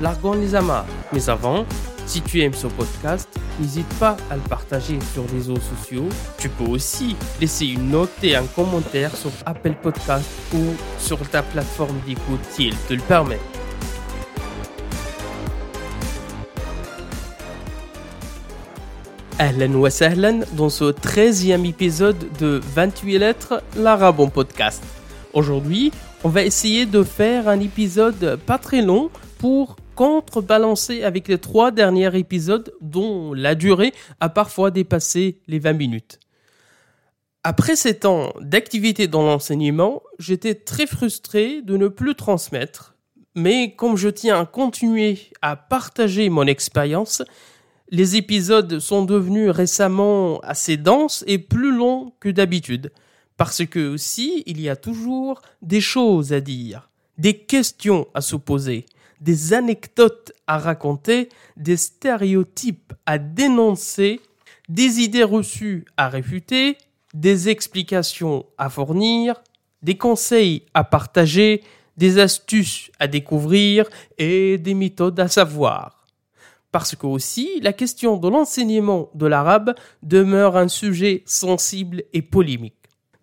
largons les amas. Mais avant, si tu aimes ce podcast, n'hésite pas à le partager sur les réseaux sociaux. Tu peux aussi laisser une note et un commentaire sur Apple Podcast ou sur ta plateforme d'écoute si elle te le permet. Ahlan wa sahlan dans ce 13e épisode de 28 lettres, l'Arabon podcast. Aujourd'hui, on va essayer de faire un épisode pas très long pour contrebalancer avec les trois derniers épisodes dont la durée a parfois dépassé les 20 minutes. Après ces temps d'activité dans l'enseignement, j'étais très frustré de ne plus transmettre, mais comme je tiens à continuer à partager mon expérience, les épisodes sont devenus récemment assez denses et plus longs que d'habitude, parce que aussi il y a toujours des choses à dire, des questions à se poser, des anecdotes à raconter, des stéréotypes à dénoncer, des idées reçues à réfuter, des explications à fournir, des conseils à partager, des astuces à découvrir et des méthodes à savoir. Parce que aussi, la question de l'enseignement de l'arabe demeure un sujet sensible et polémique.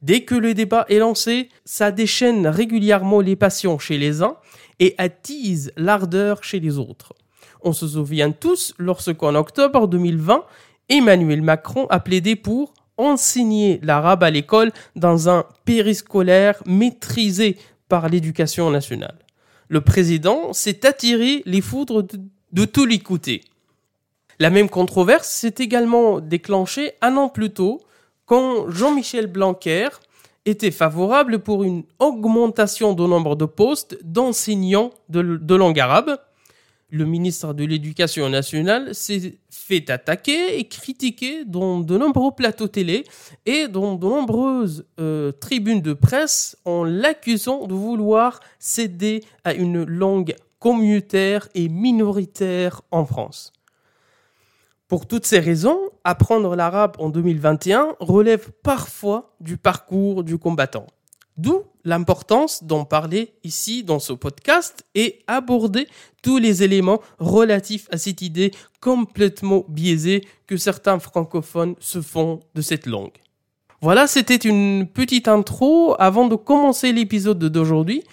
Dès que le débat est lancé, ça déchaîne régulièrement les passions chez les uns et attise l'ardeur chez les autres. On se souvient tous lorsqu'en octobre 2020, Emmanuel Macron a plaidé pour enseigner l'arabe à l'école dans un périscolaire maîtrisé par l'éducation nationale. Le président s'est attiré les foudres de, tout l'écouter. La même controverse s'est également déclenchée un an plus tôt quand Jean-Michel Blanquer était favorable pour une augmentation du nombre de postes d'enseignants de, langue arabe. Le ministre de l'Éducation nationale s'est fait attaquer et critiquer dans de nombreux plateaux télé et dans de nombreuses euh, tribunes de presse en l'accusant de vouloir céder à une langue communautaire et minoritaire en France. Pour toutes ces raisons, apprendre l'arabe en 2021 relève parfois du parcours du combattant. D'où l'importance d'en parler ici dans ce podcast et aborder tous les éléments relatifs à cette idée complètement biaisée que certains francophones se font de cette langue. Voilà, c'était une petite intro avant de commencer l'épisode d'aujourd'hui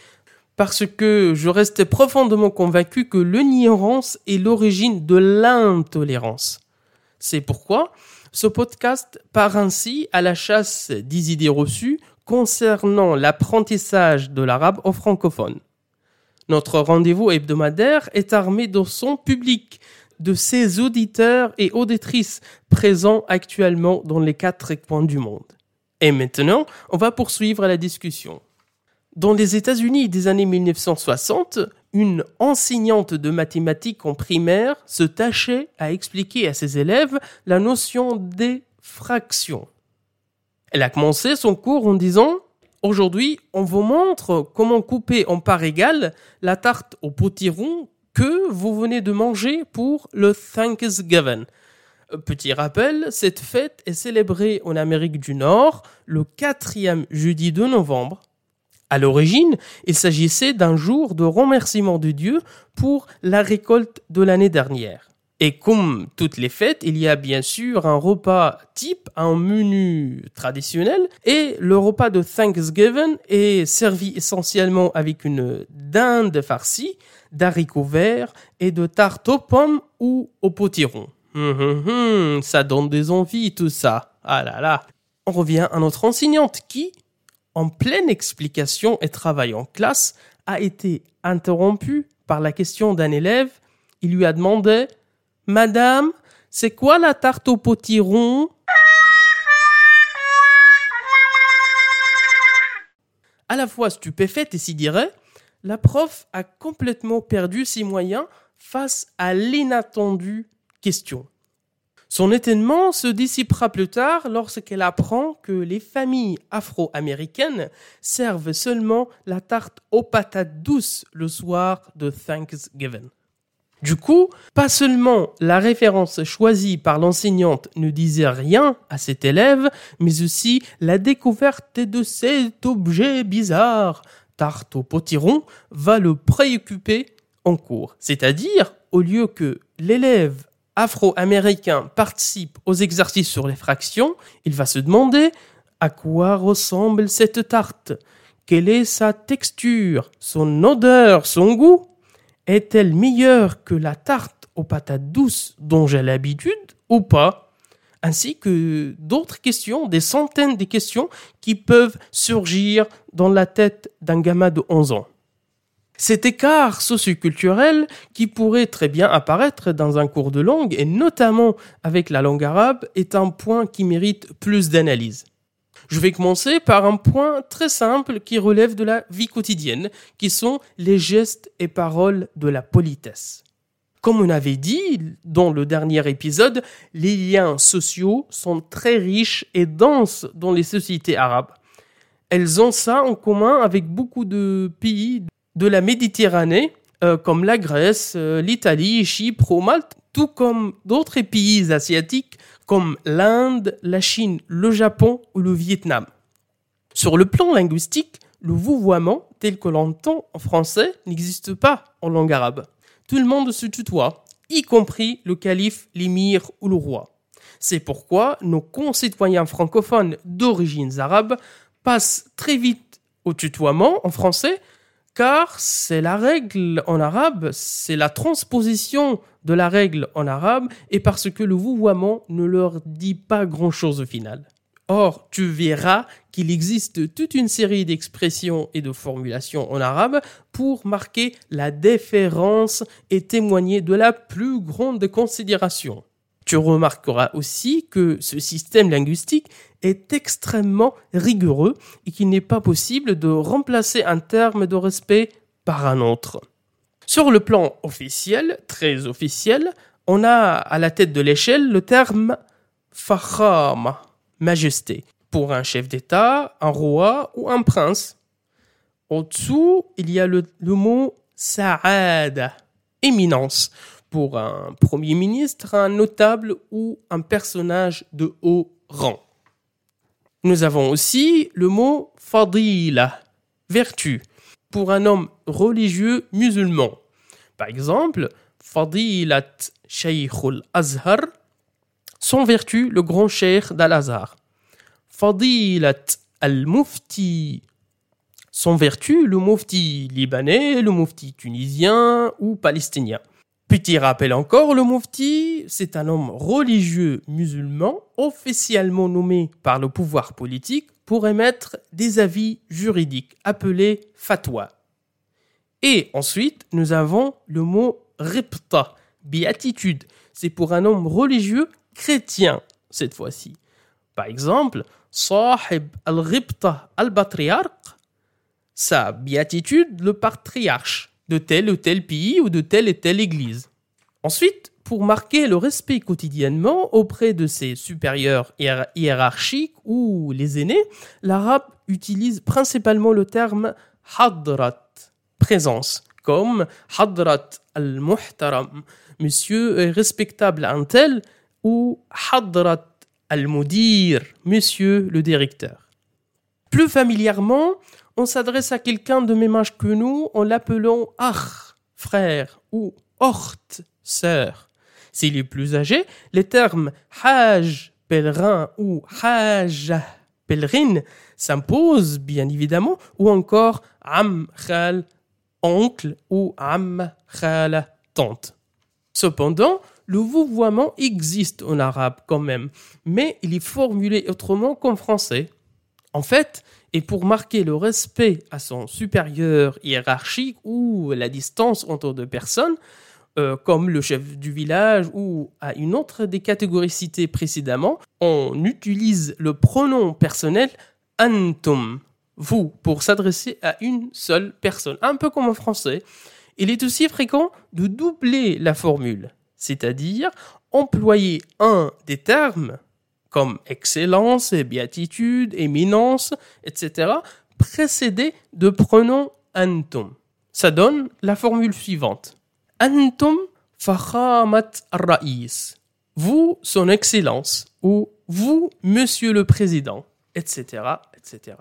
parce que je reste profondément convaincu que l'ignorance est l'origine de l'intolérance. C'est pourquoi ce podcast part ainsi à la chasse des idées reçues concernant l'apprentissage de l'arabe aux francophones. Notre rendez-vous hebdomadaire est armé de son public, de ses auditeurs et auditrices présents actuellement dans les quatre coins du monde. Et maintenant, on va poursuivre la discussion. Dans les États-Unis des années 1960, une enseignante de mathématiques en primaire se tâchait à expliquer à ses élèves la notion des fractions. Elle a commencé son cours en disant Aujourd'hui, on vous montre comment couper en parts égales la tarte au potiron que vous venez de manger pour le Thanksgiving. Petit rappel, cette fête est célébrée en Amérique du Nord le quatrième jeudi de novembre à l'origine, il s'agissait d'un jour de remerciement de Dieu pour la récolte de l'année dernière. Et comme toutes les fêtes, il y a bien sûr un repas type, un menu traditionnel, et le repas de Thanksgiving est servi essentiellement avec une dinde farcie, d'haricots verts et de tarte aux pommes ou au potiron. Hum, hum, hum, ça donne des envies tout ça. Ah là là. On revient à notre enseignante qui, en pleine explication et travail en classe, a été interrompu par la question d'un élève. Il lui a demandé Madame, c'est quoi la tarte au potiron? À la fois stupéfaite et dirait la prof a complètement perdu ses moyens face à l'inattendue question. Son étonnement se dissipera plus tard lorsqu'elle apprend que les familles afro-américaines servent seulement la tarte aux patates douces le soir de Thanksgiving. Du coup, pas seulement la référence choisie par l'enseignante ne disait rien à cet élève, mais aussi la découverte de cet objet bizarre, tarte au potiron, va le préoccuper en cours. C'est-à-dire, au lieu que l'élève afro-américain participe aux exercices sur les fractions, il va se demander à quoi ressemble cette tarte, quelle est sa texture, son odeur, son goût? Est-elle meilleure que la tarte aux patates douces dont j'ai l'habitude ou pas? Ainsi que d'autres questions, des centaines de questions qui peuvent surgir dans la tête d'un gamin de 11 ans. Cet écart socioculturel qui pourrait très bien apparaître dans un cours de langue, et notamment avec la langue arabe, est un point qui mérite plus d'analyse. Je vais commencer par un point très simple qui relève de la vie quotidienne, qui sont les gestes et paroles de la politesse. Comme on avait dit dans le dernier épisode, les liens sociaux sont très riches et denses dans les sociétés arabes. Elles ont ça en commun avec beaucoup de pays de la Méditerranée, euh, comme la Grèce, euh, l'Italie, Chypre ou Malte, tout comme d'autres pays asiatiques comme l'Inde, la Chine, le Japon ou le Vietnam. Sur le plan linguistique, le vouvoiement, tel que l'entend en français, n'existe pas en langue arabe. Tout le monde se tutoie, y compris le calife, l'émir ou le roi. C'est pourquoi nos concitoyens francophones d'origine arabe passent très vite au tutoiement en français car c'est la règle en arabe, c'est la transposition de la règle en arabe, et parce que le vouvoiement ne leur dit pas grand-chose au final. Or, tu verras qu'il existe toute une série d'expressions et de formulations en arabe pour marquer la déférence et témoigner de la plus grande considération. Tu remarqueras aussi que ce système linguistique est extrêmement rigoureux et qu'il n'est pas possible de remplacer un terme de respect par un autre. Sur le plan officiel, très officiel, on a à la tête de l'échelle le terme faham, majesté, pour un chef d'État, un roi ou un prince. Au-dessous, il y a le, le mot sa'ada, éminence, pour un premier ministre, un notable ou un personnage de haut rang. Nous avons aussi le mot fadila, vertu, pour un homme religieux musulman. Par exemple, fadilat Shaykhul azhar son vertu le grand cheikh d'Al-Azhar. Fadilat al-Mufti, son vertu le mufti libanais, le mufti tunisien ou palestinien. Petit rappel encore, le Mufti, c'est un homme religieux musulman officiellement nommé par le pouvoir politique pour émettre des avis juridiques appelés fatwa. Et ensuite, nous avons le mot ripta, béatitude. C'est pour un homme religieux chrétien cette fois-ci. Par exemple, Sahib al-Ripta al-Batriarch, sa béatitude, le patriarche de tel ou tel pays ou de telle et telle église. Ensuite, pour marquer le respect quotidiennement auprès de ses supérieurs hiérarchiques ou les aînés, l'arabe utilise principalement le terme hadrat, présence, comme hadrat al-muhtaram, monsieur respectable un tel, ou hadrat al-mudir, monsieur le directeur. Plus familièrement, on s'adresse à quelqu'un de même âge que nous en l'appelant ach, frère, ou ort, sœur. S'il est plus âgé, les termes hajj, pèlerin, ou hajj, pèlerine, s'imposent bien évidemment, ou encore am, khal, oncle, ou am, khal, tante. Cependant, le vouvoiement existe en arabe quand même, mais il est formulé autrement qu'en français. En fait, et pour marquer le respect à son supérieur hiérarchique ou la distance entre deux personnes, euh, comme le chef du village ou à une autre des catégories citées précédemment, on utilise le pronom personnel antum. vous, pour s'adresser à une seule personne, un peu comme en français. Il est aussi fréquent de doubler la formule, c'est-à-dire employer un des termes comme excellence, béatitude, éminence, etc., précédé de pronom antum. Ça donne la formule suivante. Antum fakhamat rais. Vous, son excellence, ou vous, monsieur le président, etc., etc.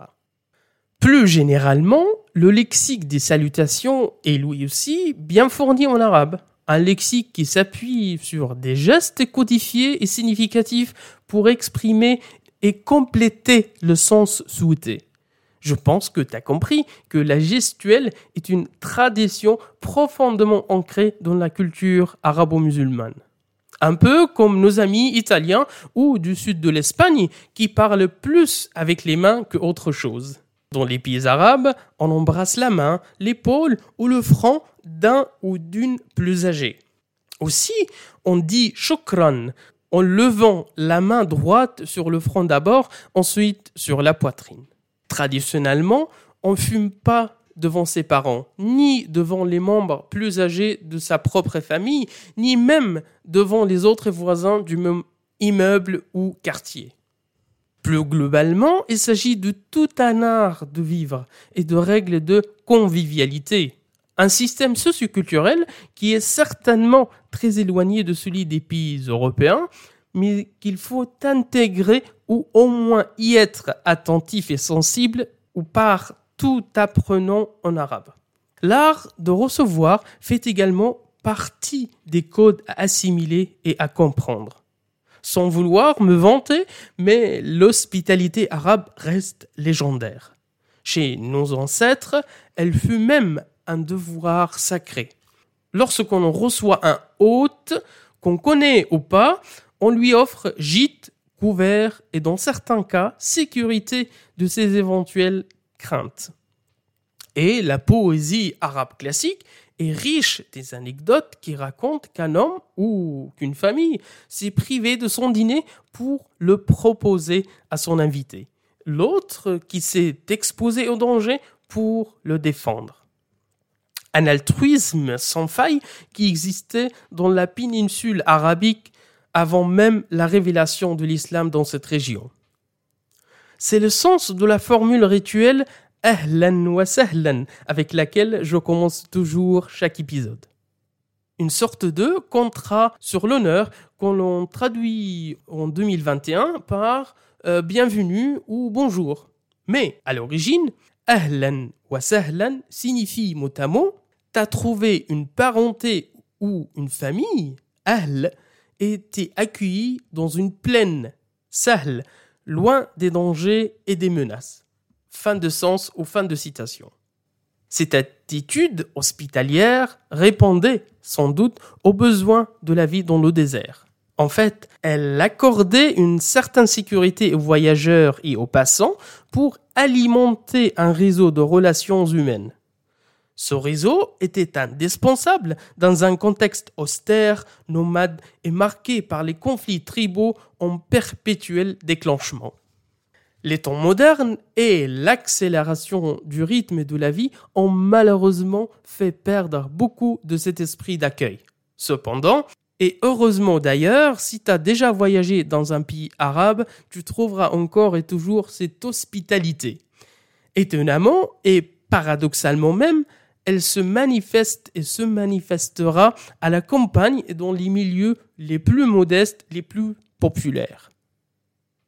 Plus généralement, le lexique des salutations est lui aussi bien fourni en arabe un lexique qui s'appuie sur des gestes codifiés et significatifs pour exprimer et compléter le sens souhaité. Je pense que tu as compris que la gestuelle est une tradition profondément ancrée dans la culture arabo-musulmane. Un peu comme nos amis italiens ou du sud de l'Espagne qui parlent plus avec les mains que autre chose. Dans les pays arabes, on embrasse la main, l'épaule ou le front d'un ou d'une plus âgée. Aussi, on dit shukran en levant la main droite sur le front d'abord, ensuite sur la poitrine. Traditionnellement, on ne fume pas devant ses parents, ni devant les membres plus âgés de sa propre famille, ni même devant les autres voisins du même immeuble ou quartier. Plus globalement, il s'agit de tout un art de vivre et de règles de convivialité. Un système socioculturel qui est certainement très éloigné de celui des pays européens, mais qu'il faut intégrer ou au moins y être attentif et sensible ou par tout apprenant en arabe. L'art de recevoir fait également partie des codes à assimiler et à comprendre sans vouloir me vanter, mais l'hospitalité arabe reste légendaire. Chez nos ancêtres, elle fut même un devoir sacré. Lorsqu'on reçoit un hôte, qu'on connaît ou pas, on lui offre gîte, couvert et dans certains cas, sécurité de ses éventuelles craintes. Et la poésie arabe classique est riche des anecdotes qui racontent qu'un homme ou qu'une famille s'est privé de son dîner pour le proposer à son invité. L'autre qui s'est exposé au danger pour le défendre. Un altruisme sans faille qui existait dans la péninsule arabique avant même la révélation de l'islam dans cette région. C'est le sens de la formule rituelle Ahlan wa sahlan, avec laquelle je commence toujours chaque épisode. Une sorte de contrat sur l'honneur qu'on traduit en 2021 par euh, bienvenue ou bonjour. Mais à l'origine, Ahlan wa sahlan signifie mot à mot t'as trouvé une parenté ou une famille, Ahl, et t'es accueilli dans une plaine, Sahl, loin des dangers et des menaces. Fin de sens ou fin de citation. Cette attitude hospitalière répondait sans doute aux besoins de la vie dans le désert. En fait, elle accordait une certaine sécurité aux voyageurs et aux passants pour alimenter un réseau de relations humaines. Ce réseau était indispensable dans un contexte austère, nomade et marqué par les conflits tribaux en perpétuel déclenchement. Les temps modernes et l'accélération du rythme de la vie ont malheureusement fait perdre beaucoup de cet esprit d'accueil. Cependant, et heureusement d'ailleurs, si tu as déjà voyagé dans un pays arabe, tu trouveras encore et toujours cette hospitalité. Étonnamment et paradoxalement même, elle se manifeste et se manifestera à la campagne et dans les milieux les plus modestes, les plus populaires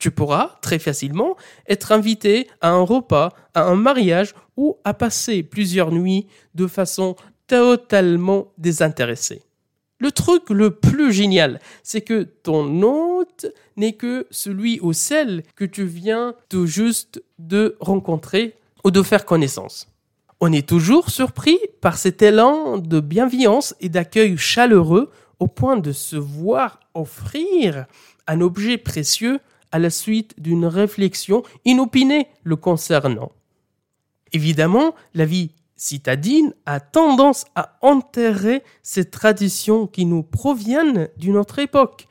tu pourras très facilement être invité à un repas, à un mariage ou à passer plusieurs nuits de façon totalement désintéressée. Le truc le plus génial, c'est que ton hôte n'est que celui ou celle que tu viens tout juste de rencontrer ou de faire connaissance. On est toujours surpris par cet élan de bienveillance et d'accueil chaleureux au point de se voir offrir un objet précieux à la suite d'une réflexion inopinée le concernant. Évidemment, la vie citadine a tendance à enterrer ces traditions qui nous proviennent d'une autre époque,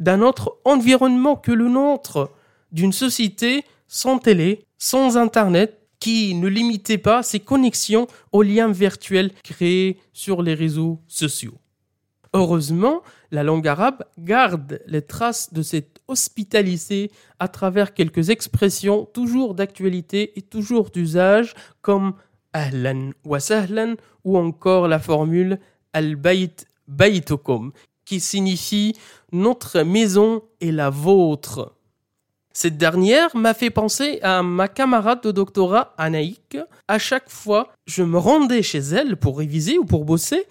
d'un autre environnement que le nôtre, d'une société sans télé, sans Internet, qui ne limitait pas ses connexions aux liens virtuels créés sur les réseaux sociaux. Heureusement, la langue arabe garde les traces de cette hospitalité à travers quelques expressions toujours d'actualité et toujours d'usage comme ahlan wa sahlan ou encore la formule al-bayt baytukum qui signifie notre maison est la vôtre. Cette dernière m'a fait penser à ma camarade de doctorat Anaïk. À chaque fois, je me rendais chez elle pour réviser ou pour bosser.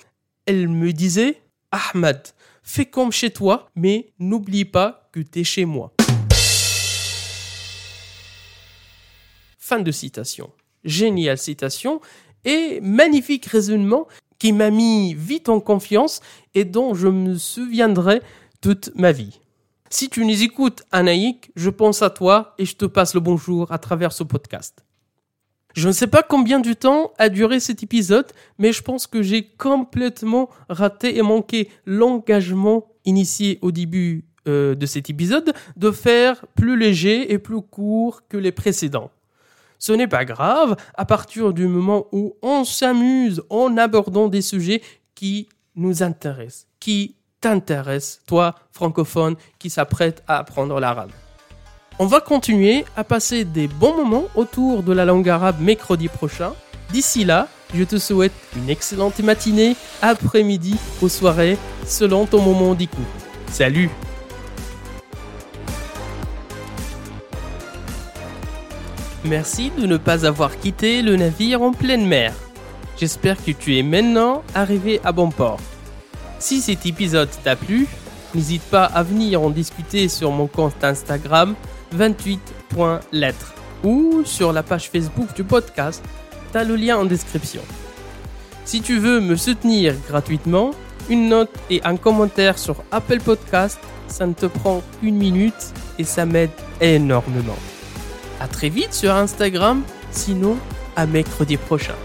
Elle me disait Ahmad, fais comme chez toi, mais n'oublie pas que t'es chez moi. Fin de citation. Géniale citation et magnifique raisonnement qui m'a mis vite en confiance et dont je me souviendrai toute ma vie. Si tu nous écoutes, Anaïk, je pense à toi et je te passe le bonjour à travers ce podcast. Je ne sais pas combien de temps a duré cet épisode, mais je pense que j'ai complètement raté et manqué l'engagement initié au début euh, de cet épisode de faire plus léger et plus court que les précédents. Ce n'est pas grave à partir du moment où on s'amuse en abordant des sujets qui nous intéressent, qui t'intéressent, toi, francophone, qui s'apprête à apprendre l'arabe. On va continuer à passer des bons moments autour de la langue arabe mercredi prochain. D'ici là, je te souhaite une excellente matinée, après-midi ou soirée, selon ton moment d'écoute. Salut Merci de ne pas avoir quitté le navire en pleine mer. J'espère que tu es maintenant arrivé à bon port. Si cet épisode t'a plu, n'hésite pas à venir en discuter sur mon compte Instagram 28.lettres ou sur la page Facebook du podcast, t'as le lien en description. Si tu veux me soutenir gratuitement, une note et un commentaire sur Apple Podcast, ça ne te prend qu'une minute et ça m'aide énormément. À très vite sur Instagram, sinon à mercredi prochain.